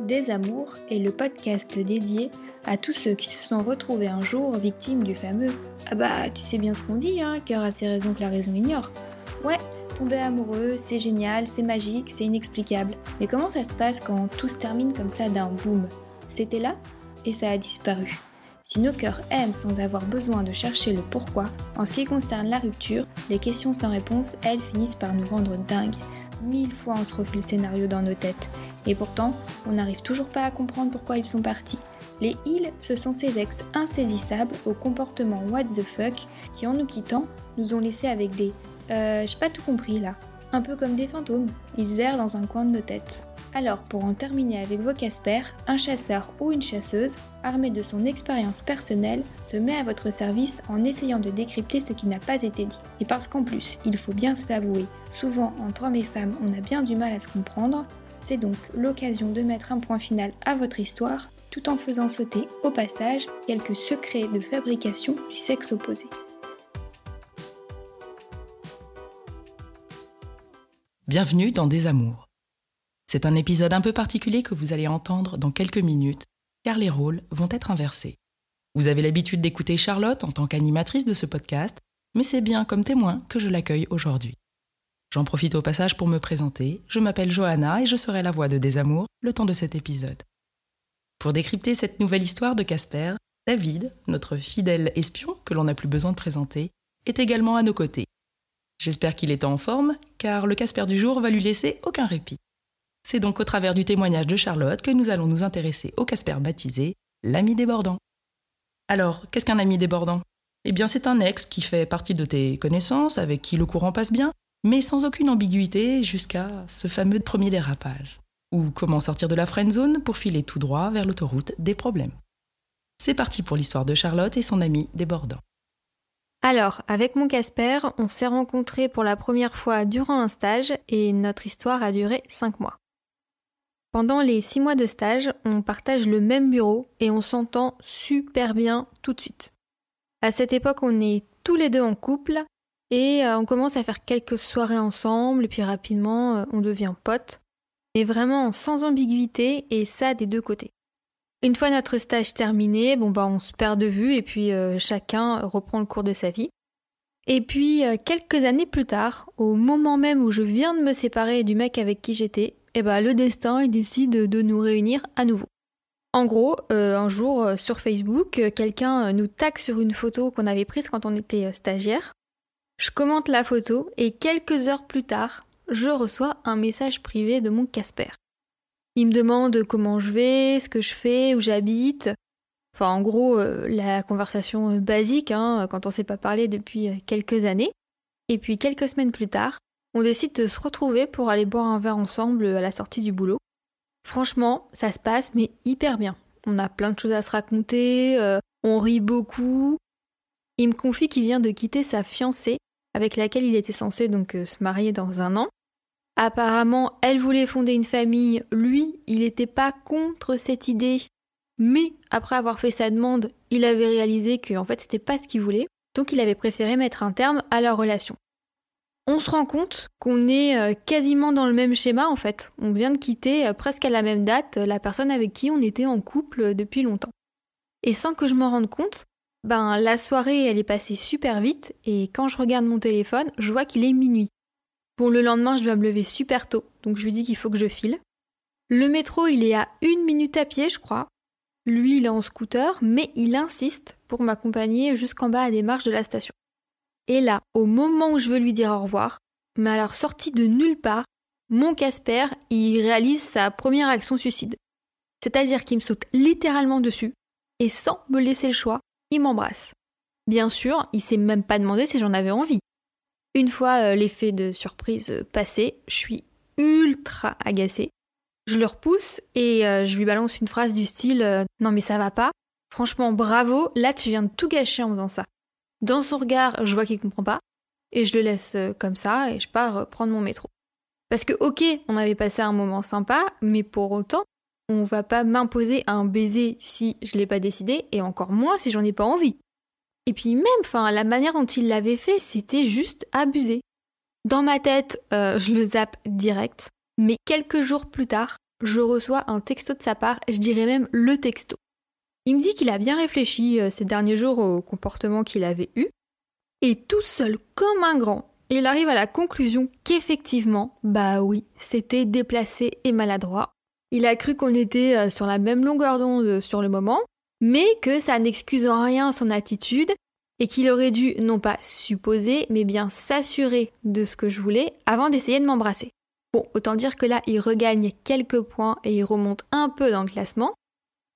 Des Amours est le podcast dédié à tous ceux qui se sont retrouvés un jour victimes du fameux Ah bah tu sais bien ce qu'on dit, hein, cœur a ses raisons que la raison ignore. Ouais, tomber amoureux, c'est génial, c'est magique, c'est inexplicable. Mais comment ça se passe quand tout se termine comme ça d'un boom? C'était là et ça a disparu. Si nos cœurs aiment sans avoir besoin de chercher le pourquoi, en ce qui concerne la rupture, les questions sans réponse, elles finissent par nous rendre dingues. Mille fois on se refait le scénario dans nos têtes. Et pourtant, on n'arrive toujours pas à comprendre pourquoi ils sont partis. Les ils, ce sont ces ex insaisissables au comportement what the fuck qui, en nous quittant, nous ont laissés avec des euh, j'ai pas tout compris là. Un peu comme des fantômes, ils errent dans un coin de nos têtes. Alors, pour en terminer avec vos Casper, un chasseur ou une chasseuse, armé de son expérience personnelle, se met à votre service en essayant de décrypter ce qui n'a pas été dit. Et parce qu'en plus, il faut bien se l'avouer, souvent entre hommes et femmes, on a bien du mal à se comprendre, c'est donc l'occasion de mettre un point final à votre histoire, tout en faisant sauter au passage quelques secrets de fabrication du sexe opposé. Bienvenue dans Des Amours. C'est un épisode un peu particulier que vous allez entendre dans quelques minutes, car les rôles vont être inversés. Vous avez l'habitude d'écouter Charlotte en tant qu'animatrice de ce podcast, mais c'est bien comme témoin que je l'accueille aujourd'hui. J'en profite au passage pour me présenter. Je m'appelle Johanna et je serai la voix de Desamour le temps de cet épisode. Pour décrypter cette nouvelle histoire de Casper, David, notre fidèle espion que l'on n'a plus besoin de présenter, est également à nos côtés. J'espère qu'il est en forme, car le Casper du jour va lui laisser aucun répit. C'est donc au travers du témoignage de Charlotte que nous allons nous intéresser au Casper baptisé l'ami débordant. Alors, qu'est-ce qu'un ami débordant Eh bien, c'est un ex qui fait partie de tes connaissances, avec qui le courant passe bien, mais sans aucune ambiguïté jusqu'à ce fameux premier dérapage. Ou comment sortir de la friend zone pour filer tout droit vers l'autoroute des problèmes. C'est parti pour l'histoire de Charlotte et son ami débordant. Alors, avec mon Casper, on s'est rencontrés pour la première fois durant un stage et notre histoire a duré 5 mois. Pendant les 6 mois de stage, on partage le même bureau et on s'entend super bien tout de suite. À cette époque, on est tous les deux en couple et euh, on commence à faire quelques soirées ensemble, et puis rapidement, euh, on devient potes. Mais vraiment sans ambiguïté, et ça des deux côtés. Une fois notre stage terminé, bon bah on se perd de vue et puis euh, chacun reprend le cours de sa vie. Et puis quelques années plus tard, au moment même où je viens de me séparer du mec avec qui j'étais, eh bah le destin il décide de nous réunir à nouveau. En gros, un jour sur Facebook, quelqu'un nous taxe sur une photo qu'on avait prise quand on était stagiaire. Je commente la photo et quelques heures plus tard, je reçois un message privé de mon Casper. Il me demande comment je vais, ce que je fais, où j'habite. Enfin, en gros, euh, la conversation euh, basique, hein, quand on ne s'est pas parlé depuis euh, quelques années. Et puis, quelques semaines plus tard, on décide de se retrouver pour aller boire un verre ensemble à la sortie du boulot. Franchement, ça se passe, mais hyper bien. On a plein de choses à se raconter, on rit beaucoup. Il me confie qu'il vient de quitter sa fiancée avec laquelle il était censé donc se marier dans un an. Apparemment, elle voulait fonder une famille, lui, il n'était pas contre cette idée, mais après avoir fait sa demande, il avait réalisé que en fait c'était pas ce qu'il voulait, donc il avait préféré mettre un terme à leur relation. On se rend compte qu'on est euh, quasiment dans le même schéma en fait. On vient de quitter euh, presque à la même date la personne avec qui on était en couple depuis longtemps. Et sans que je m'en rende compte, ben, la soirée, elle est passée super vite et quand je regarde mon téléphone, je vois qu'il est minuit. Pour le lendemain, je dois me lever super tôt, donc je lui dis qu'il faut que je file. Le métro, il est à une minute à pied, je crois. Lui, il est en scooter, mais il insiste pour m'accompagner jusqu'en bas à des marches de la station. Et là, au moment où je veux lui dire au revoir, mais alors sorti de nulle part, mon Casper, il réalise sa première action suicide. C'est-à-dire qu'il me saute littéralement dessus, et sans me laisser le choix, il m'embrasse. Bien sûr, il s'est même pas demandé si j'en avais envie. Une fois euh, l'effet de surprise euh, passé, je suis ultra agacée. Je le repousse et euh, je lui balance une phrase du style Non mais ça va pas. Franchement, bravo, là tu viens de tout gâcher en faisant ça. Dans son regard, je vois qu'il comprend pas et je le laisse comme ça et je pars prendre mon métro. Parce que ok, on avait passé un moment sympa, mais pour autant, on va pas m'imposer un baiser si je l'ai pas décidé, et encore moins si j'en ai pas envie. Et puis même, enfin, la manière dont il l'avait fait, c'était juste abusé. Dans ma tête, euh, je le zappe direct, mais quelques jours plus tard, je reçois un texto de sa part, je dirais même le texto. Il me dit qu'il a bien réfléchi euh, ces derniers jours au comportement qu'il avait eu, et tout seul comme un grand, il arrive à la conclusion qu'effectivement, bah oui, c'était déplacé et maladroit. Il a cru qu'on était euh, sur la même longueur d'onde sur le moment, mais que ça n'excuse en rien son attitude et qu'il aurait dû non pas supposer, mais bien s'assurer de ce que je voulais avant d'essayer de m'embrasser. Bon, autant dire que là, il regagne quelques points et il remonte un peu dans le classement,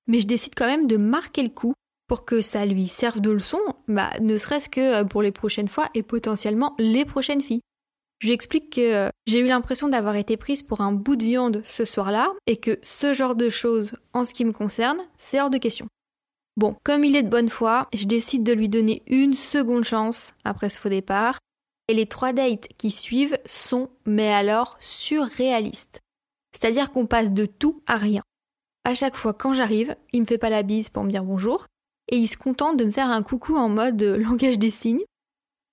mais je décide quand même de marquer le coup pour que ça lui serve de leçon, bah, ne serait-ce que euh, pour les prochaines fois et potentiellement les prochaines filles. Je lui explique que euh, j'ai eu l'impression d'avoir été prise pour un bout de viande ce soir-là et que ce genre de choses, en ce qui me concerne, c'est hors de question. Bon, comme il est de bonne foi, je décide de lui donner une seconde chance après ce faux départ, et les trois dates qui suivent sont, mais alors, surréalistes. C'est-à-dire qu'on passe de tout à rien. À chaque fois quand j'arrive, il me fait pas la bise pour me dire bonjour, et il se contente de me faire un coucou en mode euh, langage des signes.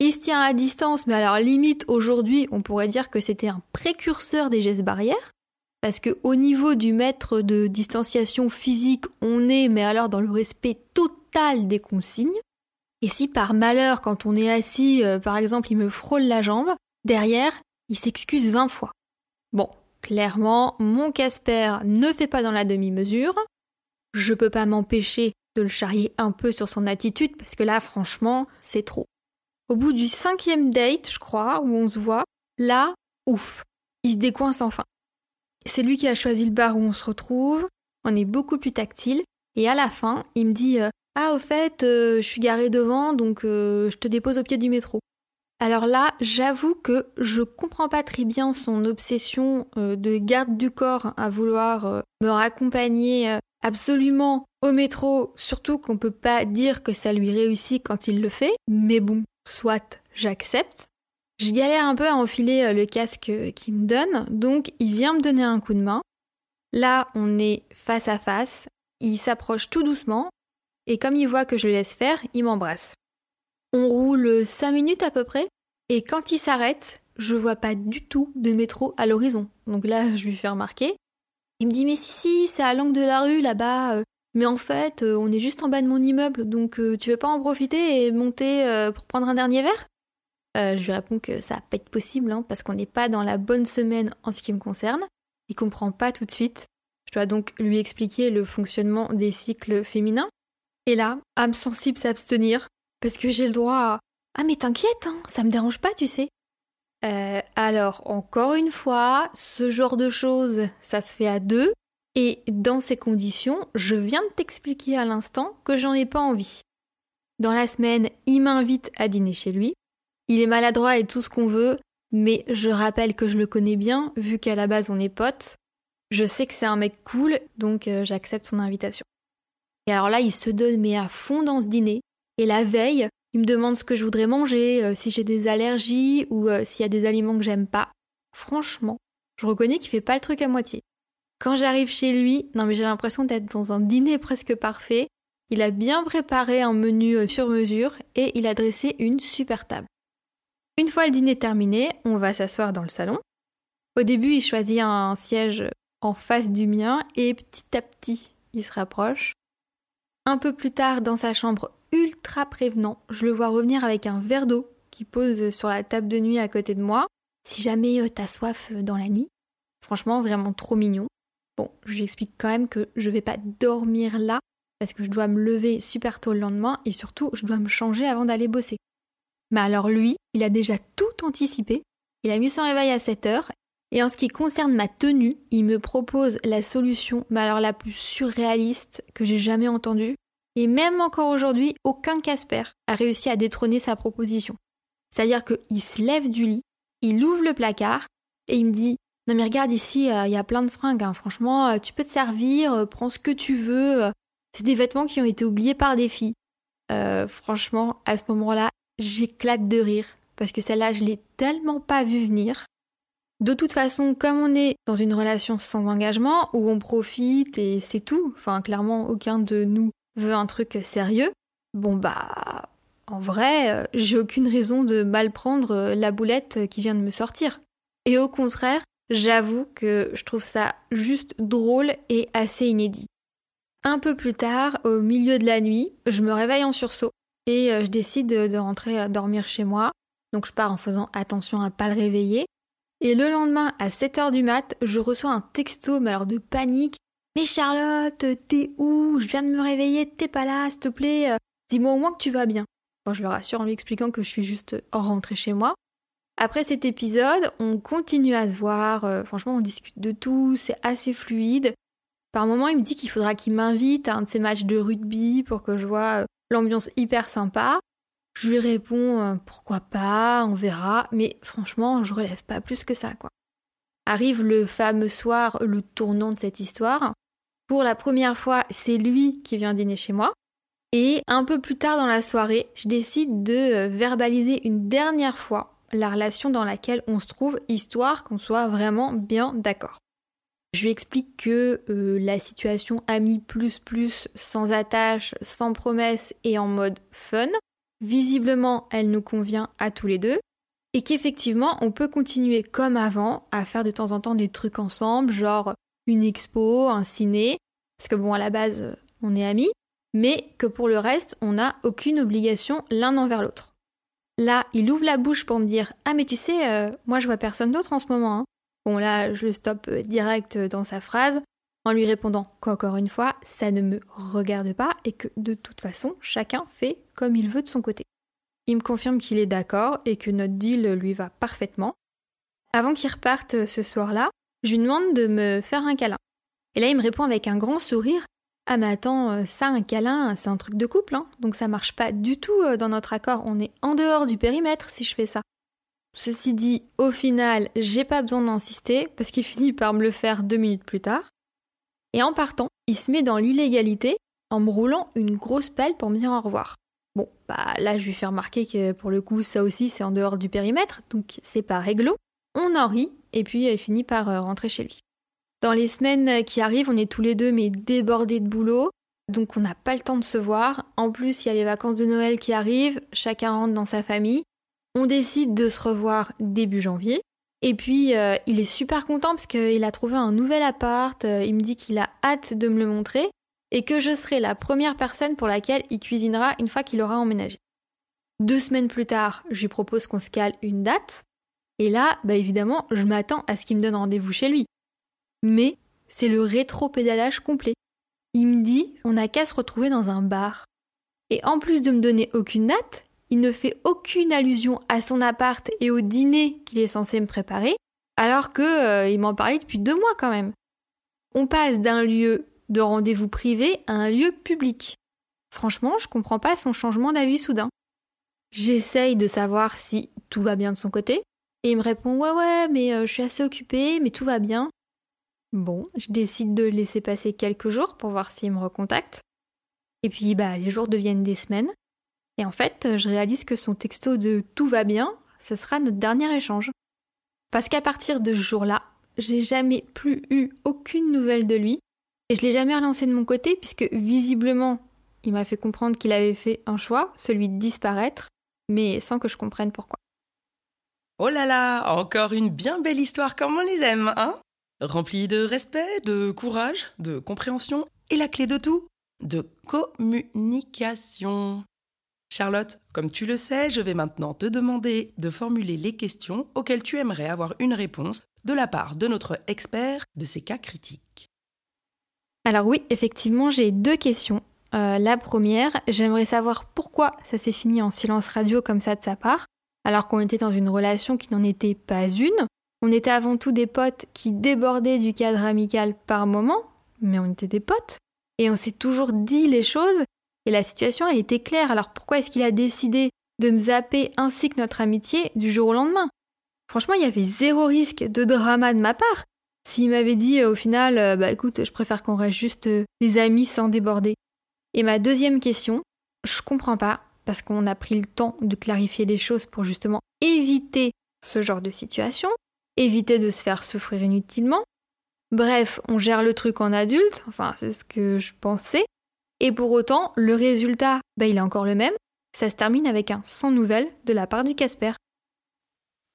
Il se tient à distance, mais alors limite aujourd'hui, on pourrait dire que c'était un précurseur des gestes barrières, parce que au niveau du mètre de distanciation physique, on est, mais alors dans le respect total des consignes. Et si par malheur, quand on est assis, euh, par exemple, il me frôle la jambe, derrière, il s'excuse 20 fois. Bon, clairement, mon Casper ne fait pas dans la demi-mesure. Je peux pas m'empêcher de le charrier un peu sur son attitude parce que là, franchement, c'est trop. Au bout du cinquième date, je crois, où on se voit, là, ouf, il se décoince enfin. C'est lui qui a choisi le bar où on se retrouve, on est beaucoup plus tactile, et à la fin, il me dit euh, Ah, au fait, euh, je suis garé devant, donc euh, je te dépose au pied du métro. Alors là, j'avoue que je comprends pas très bien son obsession de garde du corps à vouloir me raccompagner absolument au métro, surtout qu'on peut pas dire que ça lui réussit quand il le fait, mais bon, soit, j'accepte. Je galère un peu à enfiler euh, le casque euh, qu'il me donne, donc il vient me donner un coup de main. Là, on est face à face, il s'approche tout doucement, et comme il voit que je le laisse faire, il m'embrasse. On roule 5 minutes à peu près, et quand il s'arrête, je vois pas du tout de métro à l'horizon. Donc là, je lui fais remarquer. Il me dit mais si si, c'est à l'angle de la rue là-bas. Euh, mais en fait, on est juste en bas de mon immeuble, donc tu veux pas en profiter et monter pour prendre un dernier verre? Je lui réponds que ça va pas être possible, hein, parce qu'on n'est pas dans la bonne semaine en ce qui me concerne. Il comprend pas tout de suite. Je dois donc lui expliquer le fonctionnement des cycles féminins. Et là, âme sensible s'abstenir, parce que j'ai le droit à Ah mais t'inquiète, hein, ça me dérange pas, tu sais. Euh, alors, encore une fois, ce genre de choses, ça se fait à deux. Et dans ces conditions, je viens de t'expliquer à l'instant que j'en ai pas envie. Dans la semaine, il m'invite à dîner chez lui. Il est maladroit et tout ce qu'on veut, mais je rappelle que je le connais bien, vu qu'à la base on est potes. Je sais que c'est un mec cool, donc euh, j'accepte son invitation. Et alors là, il se donne mais à fond dans ce dîner. Et la veille, il me demande ce que je voudrais manger, euh, si j'ai des allergies ou euh, s'il y a des aliments que j'aime pas. Franchement, je reconnais qu'il fait pas le truc à moitié. Quand j'arrive chez lui, non mais j'ai l'impression d'être dans un dîner presque parfait. Il a bien préparé un menu sur mesure et il a dressé une super table. Une fois le dîner terminé, on va s'asseoir dans le salon. Au début, il choisit un siège en face du mien et petit à petit, il se rapproche. Un peu plus tard, dans sa chambre, ultra prévenant. Je le vois revenir avec un verre d'eau qui pose sur la table de nuit à côté de moi. Si jamais euh, t'as soif euh, dans la nuit. Franchement, vraiment trop mignon. Bon, je lui explique quand même que je vais pas dormir là parce que je dois me lever super tôt le lendemain et surtout je dois me changer avant d'aller bosser. Mais alors lui, il a déjà tout anticipé. Il a mis son réveil à 7 heures et en ce qui concerne ma tenue, il me propose la solution, mais alors la plus surréaliste que j'ai jamais entendue. Et même encore aujourd'hui, aucun Casper a réussi à détrôner sa proposition. C'est-à-dire qu'il se lève du lit, il ouvre le placard et il me dit Non, mais regarde ici, euh, il y a plein de fringues, hein. franchement, euh, tu peux te servir, euh, prends ce que tu veux. C'est des vêtements qui ont été oubliés par des filles. franchement, à ce moment-là, j'éclate de rire parce que celle-là, je l'ai tellement pas vue venir. De toute façon, comme on est dans une relation sans engagement où on profite et c'est tout, enfin clairement aucun de nous veut un truc sérieux, bon bah en vrai, euh, j'ai aucune raison de mal prendre euh, la boulette qui vient de me sortir. Et au contraire, J'avoue que je trouve ça juste drôle et assez inédit. Un peu plus tard, au milieu de la nuit, je me réveille en sursaut et euh, je décide de rentrer dormir chez moi. Donc je pars en faisant attention à pas le réveiller. Et le lendemain, à 7h du mat, je reçois un texto, mais alors de panique. Mais Charlotte, t'es où? Je viens de me réveiller, t'es pas là, s'il te plaît. Euh, dis-moi au moins que tu vas bien. Bon, je le rassure en lui expliquant que je suis juste rentrée chez moi. Après cet épisode, on continue à se voir. Euh, franchement, on discute de tout, c'est assez fluide. Par moment, il me dit qu'il faudra qu'il m'invite à un de ses matchs de rugby pour que je vois l'ambiance hyper sympa. Je lui réponds euh, pourquoi pas, on verra, mais franchement, je relève pas plus que ça, quoi. Arrive le fameux soir, le tournant de cette histoire. Pour la première fois, c'est lui qui vient dîner chez moi. Et un peu plus tard dans la soirée, je décide de verbaliser une dernière fois la relation dans laquelle on se trouve, histoire qu'on soit vraiment bien d'accord. Je lui explique que euh, la situation amie plus plus, sans attache, sans promesse et en mode fun, visiblement elle nous convient à tous les deux, et qu'effectivement on peut continuer comme avant à faire de temps en temps des trucs ensemble, genre une expo, un ciné, parce que bon à la base on est amis, mais que pour le reste on n'a aucune obligation l'un envers l'autre. Là, il ouvre la bouche pour me dire Ah, mais tu sais, euh, moi je vois personne d'autre en ce moment. Hein. Bon, là, je le stoppe euh, direct euh, dans sa phrase en lui répondant qu'encore une fois, ça ne me regarde pas et que de toute façon, chacun fait comme il veut de son côté. Il me confirme qu'il est d'accord et que notre deal lui va parfaitement. Avant qu'il reparte ce soir-là, je lui demande de me faire un câlin. Et là, il me répond avec un grand sourire ah mais attends, euh, ça un câlin, c'est un truc de couple, hein donc ça marche pas du tout euh, dans notre accord, on est en dehors du périmètre si je fais ça. Ceci dit, au final, j'ai pas besoin d'insister parce qu'il finit par me le faire deux minutes plus tard. Et en partant, il se met dans l'illégalité en me roulant une grosse pelle pour me dire au revoir. Bon, bah là je lui fais remarquer que pour le coup ça aussi c'est en dehors du périmètre, donc c'est pas réglo. On en rit et puis il finit par euh, rentrer chez lui. Dans les semaines qui arrivent, on est tous les deux mais débordés de boulot. Donc on n'a pas le temps de se voir. En plus, il y a les vacances de Noël qui arrivent, chacun rentre dans sa famille. On décide de se revoir début janvier. Et puis euh, il est super content parce qu'il a trouvé un nouvel appart, euh, il me dit qu'il a hâte de me le montrer et que je serai la première personne pour laquelle il cuisinera une fois qu'il aura emménagé. Deux semaines plus tard, je lui propose qu'on se cale une date. Et là, bah évidemment, je m'attends à ce qu'il me donne rendez-vous chez lui mais c'est le rétro-pédalage complet. Il me dit on n'a qu'à se retrouver dans un bar. Et en plus de me donner aucune date, il ne fait aucune allusion à son appart et au dîner qu'il est censé me préparer, alors que euh, il m'en parlait depuis deux mois quand même. On passe d'un lieu de rendez-vous privé à un lieu public. Franchement, je comprends pas son changement d'avis soudain. J'essaye de savoir si tout va bien de son côté, et il me répond ouais ouais mais euh, je suis assez occupée, mais tout va bien. Bon, je décide de laisser passer quelques jours pour voir s'il me recontacte. Et puis, bah, les jours deviennent des semaines. Et en fait, je réalise que son texto de tout va bien, ce sera notre dernier échange. Parce qu'à partir de ce jour-là, j'ai jamais plus eu aucune nouvelle de lui. Et je l'ai jamais relancé de mon côté, puisque visiblement, il m'a fait comprendre qu'il avait fait un choix, celui de disparaître, mais sans que je comprenne pourquoi. Oh là là, encore une bien belle histoire comme on les aime, hein rempli de respect, de courage, de compréhension et la clé de tout, de communication. Charlotte, comme tu le sais, je vais maintenant te demander de formuler les questions auxquelles tu aimerais avoir une réponse de la part de notre expert de ces cas critiques. Alors oui, effectivement, j'ai deux questions. Euh, la première, j'aimerais savoir pourquoi ça s'est fini en silence radio comme ça de sa part, alors qu'on était dans une relation qui n'en était pas une, on était avant tout des potes qui débordaient du cadre amical par moment, mais on était des potes. Et on s'est toujours dit les choses, et la situation, elle était claire. Alors pourquoi est-ce qu'il a décidé de me zapper ainsi que notre amitié du jour au lendemain? Franchement, il y avait zéro risque de drama de ma part. S'il m'avait dit euh, au final, euh, bah écoute, je préfère qu'on reste juste euh, des amis sans déborder. Et ma deuxième question, je comprends pas, parce qu'on a pris le temps de clarifier les choses pour justement éviter ce genre de situation éviter de se faire souffrir inutilement. Bref, on gère le truc en adulte, enfin c'est ce que je pensais. Et pour autant, le résultat, bah, il est encore le même. Ça se termine avec un sans nouvelles de la part du Casper.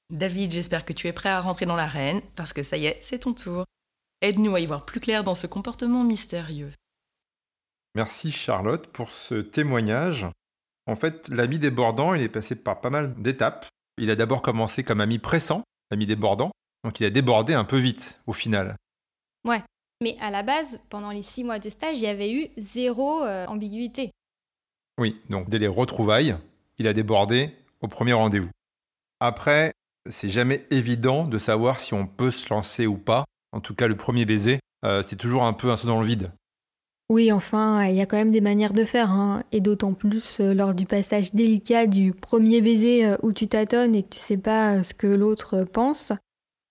David, j'espère que tu es prêt à rentrer dans l'arène, parce que ça y est, c'est ton tour. Aide-nous à y voir plus clair dans ce comportement mystérieux. Merci Charlotte pour ce témoignage. En fait, l'ami débordant, il est passé par pas mal d'étapes. Il a d'abord commencé comme ami pressant, ami débordant, donc il a débordé un peu vite au final. Ouais, mais à la base, pendant les six mois de stage, il y avait eu zéro euh, ambiguïté. Oui, donc dès les retrouvailles, il a débordé au premier rendez-vous. Après, c'est jamais évident de savoir si on peut se lancer ou pas. En tout cas, le premier baiser, euh, c'est toujours un peu un saut dans le vide. Oui, enfin, il y a quand même des manières de faire, hein. et d'autant plus euh, lors du passage délicat du premier baiser euh, où tu tâtonnes et que tu sais pas ce que l'autre pense.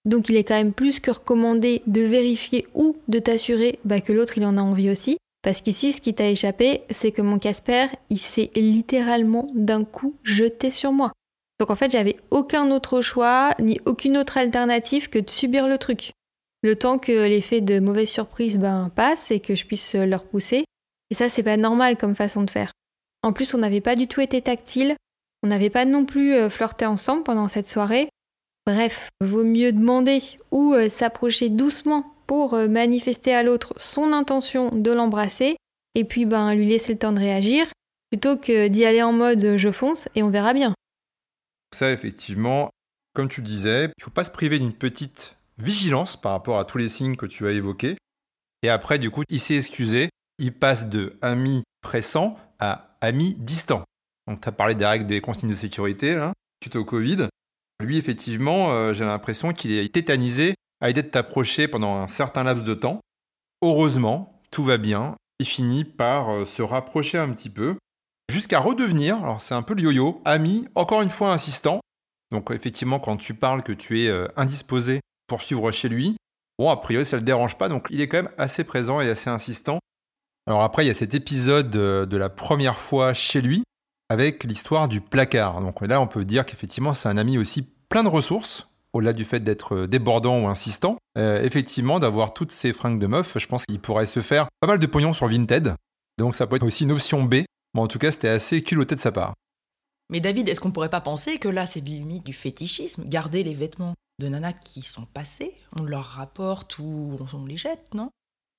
Donc il est quand même plus que recommandé de vérifier ou de t'assurer bah, que l'autre il en a envie aussi. Parce qu'ici, ce qui t'a échappé, c'est que mon Casper, il s'est littéralement d'un coup jeté sur moi. Donc en fait, j'avais aucun autre choix, ni aucune autre alternative que de subir le truc. Le temps que l'effet de mauvaise surprise ben, passe et que je puisse le repousser. Et ça, c'est pas normal comme façon de faire. En plus, on n'avait pas du tout été tactile, on n'avait pas non plus euh, flirté ensemble pendant cette soirée. Bref, vaut mieux demander ou euh, s'approcher doucement pour euh, manifester à l'autre son intention de l'embrasser et puis ben lui laisser le temps de réagir plutôt que d'y aller en mode je fonce et on verra bien. Ça, effectivement, comme tu disais, il faut pas se priver d'une petite vigilance par rapport à tous les signes que tu as évoqués. Et après, du coup, il s'est excusé. Il passe de ami pressant à ami distant. Donc, tu as parlé des règles des consignes de sécurité, là, suite au Covid. Lui, effectivement, euh, j'ai l'impression qu'il est tétanisé à l'idée de t'approcher pendant un certain laps de temps. Heureusement, tout va bien. Il finit par euh, se rapprocher un petit peu jusqu'à redevenir, alors c'est un peu le yo-yo, ami, encore une fois insistant. Donc effectivement, quand tu parles que tu es euh, indisposé pour suivre chez lui, bon, a priori, ça ne le dérange pas, donc il est quand même assez présent et assez insistant. Alors après, il y a cet épisode de la première fois chez lui, avec l'histoire du placard. Donc là, on peut dire qu'effectivement, c'est un ami aussi plein de ressources, au-delà du fait d'être euh, débordant ou insistant. effectivement, d'avoir toutes ces fringues de meuf, je pense qu'il pourrait se faire pas mal de pognon sur Vinted. Donc ça peut être aussi une option B Bon, en tout cas, c'était assez culotté de sa part. Mais David, est-ce qu'on pourrait pas penser que là, c'est limite du fétichisme? Garder les vêtements de nana qui sont passés, on leur rapporte ou on les jette, non?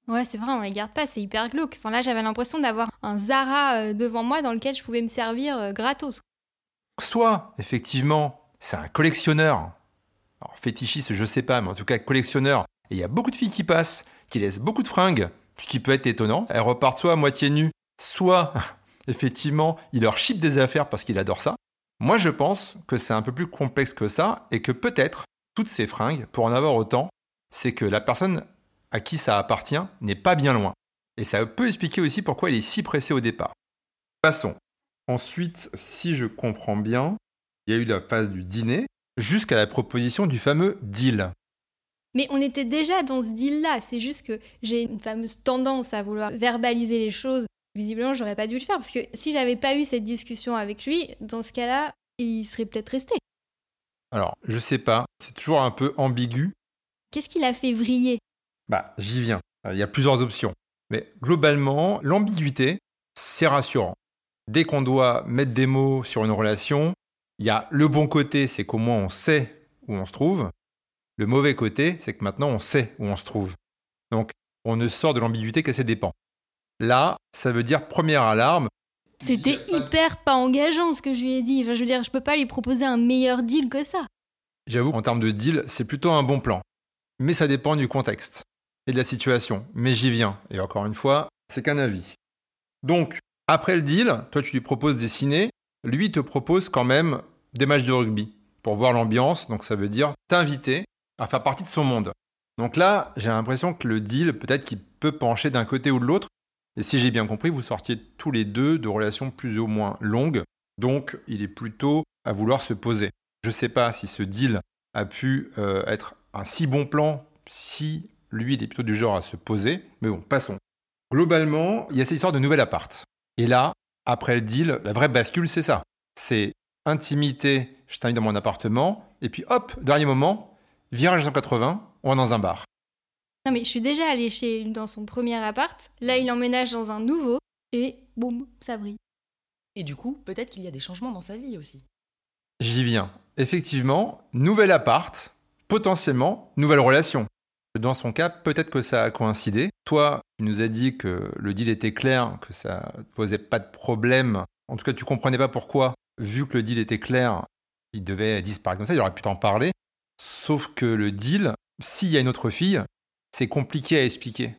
Ouais, c'est vrai, on les garde pas, c'est hyper glauque. Enfin là, j'avais l'impression d'avoir un Zara euh, devant moi dans lequel je pouvais me servir euh, gratos. Soit, effectivement, c'est un collectionneur. Alors, fétichiste, je sais pas, mais en tout cas, collectionneur. Et il y a beaucoup de filles qui passent, qui laissent beaucoup de fringues, ce qui peut être étonnant. Elles repartent soit à moitié nues, soit effectivement, il leur chip des affaires parce qu'il adore ça. Moi, je pense que c'est un peu plus complexe que ça et que peut-être toutes ces fringues, pour en avoir autant, c'est que la personne à qui ça appartient n'est pas bien loin. Et ça peut expliquer aussi pourquoi il est si pressé au départ. Passons. Ensuite, si je comprends bien, il y a eu la phase du dîner jusqu'à la proposition du fameux deal. Mais on était déjà dans ce deal-là, c'est juste que j'ai une fameuse tendance à vouloir verbaliser les choses visiblement, j'aurais pas dû le faire parce que si j'avais pas eu cette discussion avec lui, dans ce cas-là, il serait peut-être resté. Alors, je sais pas, c'est toujours un peu ambigu. Qu'est-ce qui l'a fait vriller? Bah, j'y viens. Il y a plusieurs options. Mais globalement, l'ambiguïté, c'est rassurant. Dès qu'on doit mettre des mots sur une relation, il y a le bon côté, c'est qu'au moins on sait où on se trouve. Le mauvais côté, c'est que maintenant on sait où on se trouve. Donc, on ne sort de l'ambiguïté qu'à ses dépens. Là, ça veut dire première alarme. C'était hyper pas engageant ce que je lui ai dit. Enfin, je veux dire, je peux pas lui proposer un meilleur deal que ça. J'avoue, en termes de deal, c'est plutôt un bon plan. Mais ça dépend du contexte de la situation. Mais j'y viens. Et encore une fois, c'est qu'un avis. Donc, après le deal, toi tu lui proposes des ciné, lui te propose quand même des matchs de rugby pour voir l'ambiance. Donc ça veut dire t'inviter à faire partie de son monde. Donc là, j'ai l'impression que le deal, peut-être qu'il peut pencher d'un côté ou de l'autre, et si j'ai bien compris, vous sortiez tous les deux de relations plus ou moins longues, donc il est plutôt à vouloir se poser. Je ne sais pas si ce deal a pu euh, être un si bon plan, si lui il est plutôt du genre à se poser, mais bon, passons. Globalement, il y a cette histoire de nouvel appart. Et là, après le deal, la vraie bascule, c'est ça. C'est intimité, je t'invite dans mon appartement, et puis hop, dernier moment, virage 180, on va dans un bar. Non mais je suis déjà allée chez dans son premier appart. Là, il emménage dans un nouveau et boum, ça brille. Et du coup, peut-être qu'il y a des changements dans sa vie aussi. J'y viens. effectivement, nouvel appart, potentiellement nouvelle relation. Dans son cas, peut-être que ça a coïncidé. Toi, tu nous as dit que le deal était clair, que ça ne posait pas de problème. En tout cas, tu comprenais pas pourquoi, vu que le deal était clair, il devait disparaître comme ça, il aurait pu t'en parler. Sauf que le deal, s'il y a une autre fille, c'est compliqué à expliquer.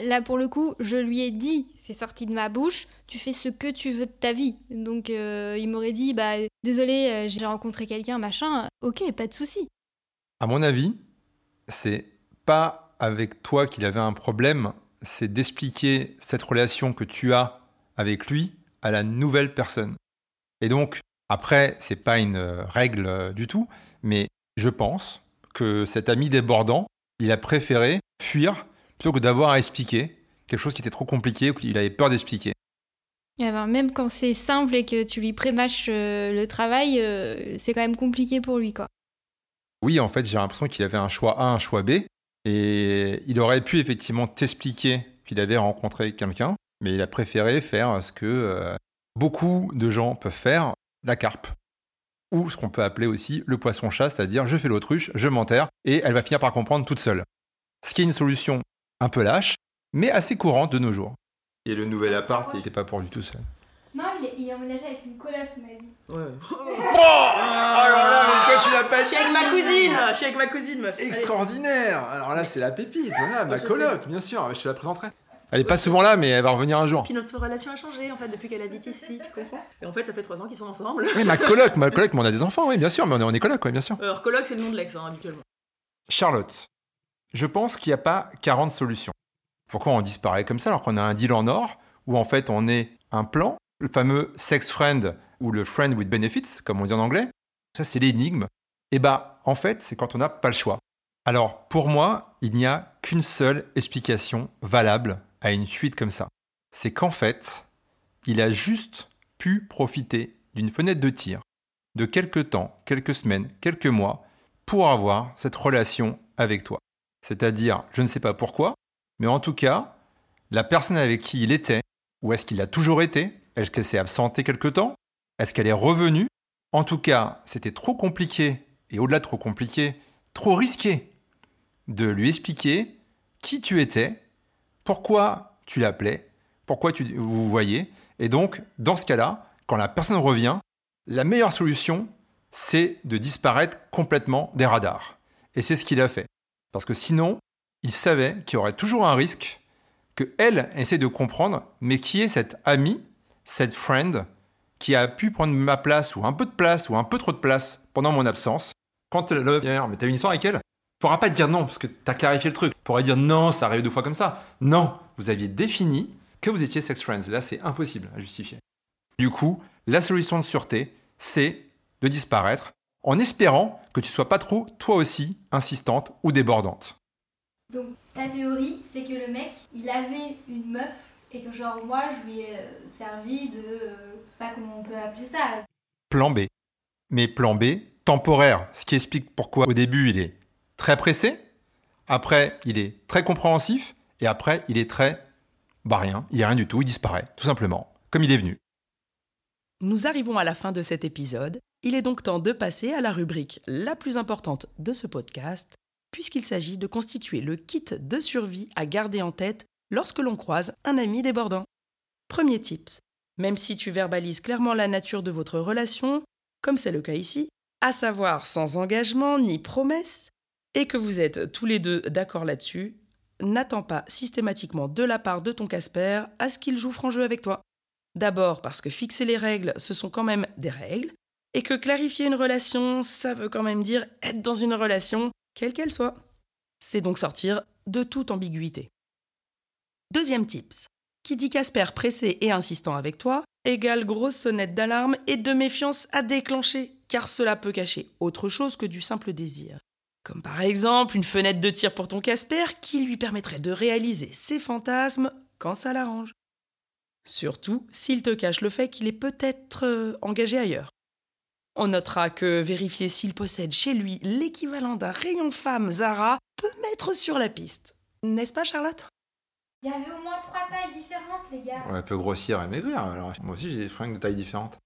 Là, pour le coup, je lui ai dit, c'est sorti de ma bouche, tu fais ce que tu veux de ta vie. Donc, euh, il m'aurait dit, bah, désolé, euh, j'ai rencontré quelqu'un, machin. Ok, pas de souci. À mon avis, c'est pas avec toi qu'il avait un problème, c'est d'expliquer cette relation que tu as avec lui à la nouvelle personne. Et donc, après, c'est pas une règle euh, du tout, mais je pense que cet ami débordant, il a préféré fuir plutôt que d'avoir à expliquer quelque chose qui était trop compliqué ou qu'il avait peur d'expliquer. Eh ben, même quand c'est simple et que tu lui prémâches euh, le travail, euh, c'est quand même compliqué pour lui. quoi. Oui, en fait, j'ai l'impression qu'il avait un choix A, un choix B. Et il aurait pu effectivement t'expliquer qu'il avait rencontré quelqu'un, mais il a préféré faire ce que euh, beaucoup de gens peuvent faire, la carpe. Ou ce qu'on peut appeler aussi le poisson-chat, c'est-à-dire je fais l'autruche, je m'enterre, et elle va finir par comprendre toute seule. Ce qui est une solution un peu lâche, mais assez courante de nos jours. Et le nouvel appart, il n'était pas pour lui tout seul. Non, il est, il est emménagé avec une coloc, il m'a dit. Ouais. Oh Alors là, mais toi tu l'as pas Je suis avec ma cousine Je suis avec ma cousine, meuf. Extraordinaire Alors là, c'est la pépite, voilà, ma coloc, bien sûr, je te la présenterai. Elle est pas souvent là, mais elle va revenir un jour. Puis notre relation a changé en fait depuis qu'elle habite ici, tu comprends Et en fait, ça fait trois ans qu'ils sont ensemble. Oui, ma coloc, ma coloc, mais on a des enfants, oui, bien sûr, mais on est, on est coloc, oui, bien sûr. Alors, coloc, c'est le nom de l'ex, hein, habituellement. Charlotte, je pense qu'il n'y a pas 40 solutions. Pourquoi on disparaît comme ça alors qu'on a un deal en or où en fait on est un plan, le fameux sex friend ou le friend with benefits, comme on dit en anglais Ça, c'est l'énigme. Et bah, en fait, c'est quand on n'a pas le choix. Alors, pour moi, il n'y a qu'une seule explication valable à une fuite comme ça. C'est qu'en fait, il a juste pu profiter d'une fenêtre de tir de quelques temps, quelques semaines, quelques mois pour avoir cette relation avec toi. C'est-à-dire, je ne sais pas pourquoi, mais en tout cas, la personne avec qui il était, ou est-ce qu'il a toujours été Est-ce qu'elle s'est absentée quelque temps? Est-ce qu'elle est revenue? En tout cas, c'était trop compliqué, et au-delà de trop compliqué, trop risqué de lui expliquer qui tu étais, pourquoi tu l'appelais, pourquoi tu, vous voyez. Et donc, dans ce cas-là, quand la personne revient, la meilleure solution, c'est de disparaître complètement des radars. Et c'est ce qu'il a fait. Parce que sinon, il savait qu'il y aurait toujours un risque que elle essaie de comprendre, mais qui est cette amie, cette friend, qui a pu prendre ma place, ou un peu de place, ou un peu trop de place pendant mon absence. Quand vient, mais t'as une histoire avec elle? Tu pourras pas te dire non, parce que t'as clarifié le truc. Tu pourrais dire non, ça arrive deux fois comme ça. Non, vous aviez défini que vous étiez sex friends. Là, c'est impossible à justifier. Du coup, la solution de sûreté, c'est de disparaître en espérant que tu sois pas trop, toi aussi, insistante ou débordante. Donc, ta théorie, c'est que le mec, il avait une meuf et que, genre, moi, je lui ai euh, servi de. euh, pas comment on peut appeler ça. Plan B. Mais plan B, temporaire, ce qui explique pourquoi au début il est très pressé, après il est très compréhensif, et après il est très... Bah rien, il n'y a rien du tout, il disparaît, tout simplement, comme il est venu. Nous arrivons à la fin de cet épisode. Il est donc temps de passer à la rubrique la plus importante de ce podcast, puisqu'il s'agit de constituer le kit de survie à garder en tête lorsque l'on croise un ami débordant. Premier tips. Même si tu verbalises clairement la nature de votre relation, comme c'est le cas ici, à savoir sans engagement ni promesse, et que vous êtes tous les deux d'accord là-dessus, n'attends pas systématiquement de la part de ton Casper à ce qu'il joue franc jeu avec toi. D'abord parce que fixer les règles, ce sont quand même des règles, et que clarifier une relation, ça veut quand même dire être dans une relation, quelle qu'elle soit. C'est donc sortir de toute ambiguïté. Deuxième tips. Qui dit Casper pressé et insistant avec toi, égale grosse sonnette d'alarme et de méfiance à déclencher, car cela peut cacher autre chose que du simple désir. Comme par exemple une fenêtre de tir pour ton Casper qui lui permettrait de réaliser ses fantasmes quand ça l'arrange. Surtout s'il te cache le fait qu'il est peut-être euh, engagé ailleurs. On notera que vérifier s'il possède chez lui l'équivalent d'un rayon femme Zara peut mettre sur la piste. N'est-ce pas Charlotte? Il y avait au moins trois tailles différentes, les gars. On peut grossir et maigrir, alors moi aussi j'ai des fringues de taille différente.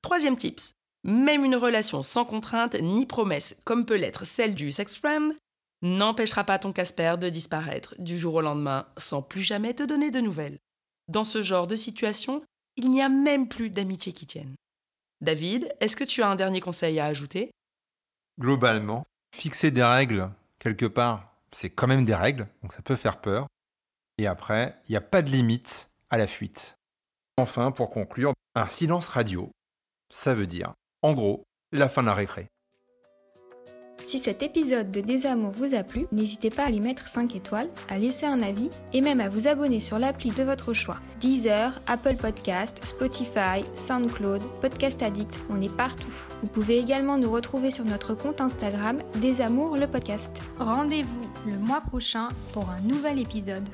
Troisième tips. Même une relation sans contrainte ni promesse, comme peut l'être celle du sex friend, n'empêchera pas ton Casper de disparaître du jour au lendemain sans plus jamais te donner de nouvelles. Dans ce genre de situation, il n'y a même plus d'amitié qui tienne. David, est-ce que tu as un dernier conseil à ajouter? Globalement, fixer des règles, quelque part, c'est quand même des règles, donc ça peut faire peur. Et après, il n'y a pas de limite à la fuite. Enfin, pour conclure, un silence radio, ça veut dire, en gros, la fin de la récré. Si cet épisode de Désamour vous a plu, n'hésitez pas à lui mettre 5 étoiles, à laisser un avis et même à vous abonner sur l'appli de votre choix. Deezer, Apple Podcast, Spotify, SoundCloud, Podcast Addict, on est partout. Vous pouvez également nous retrouver sur notre compte Instagram Désamour le podcast. Rendez-vous le mois prochain pour un nouvel épisode.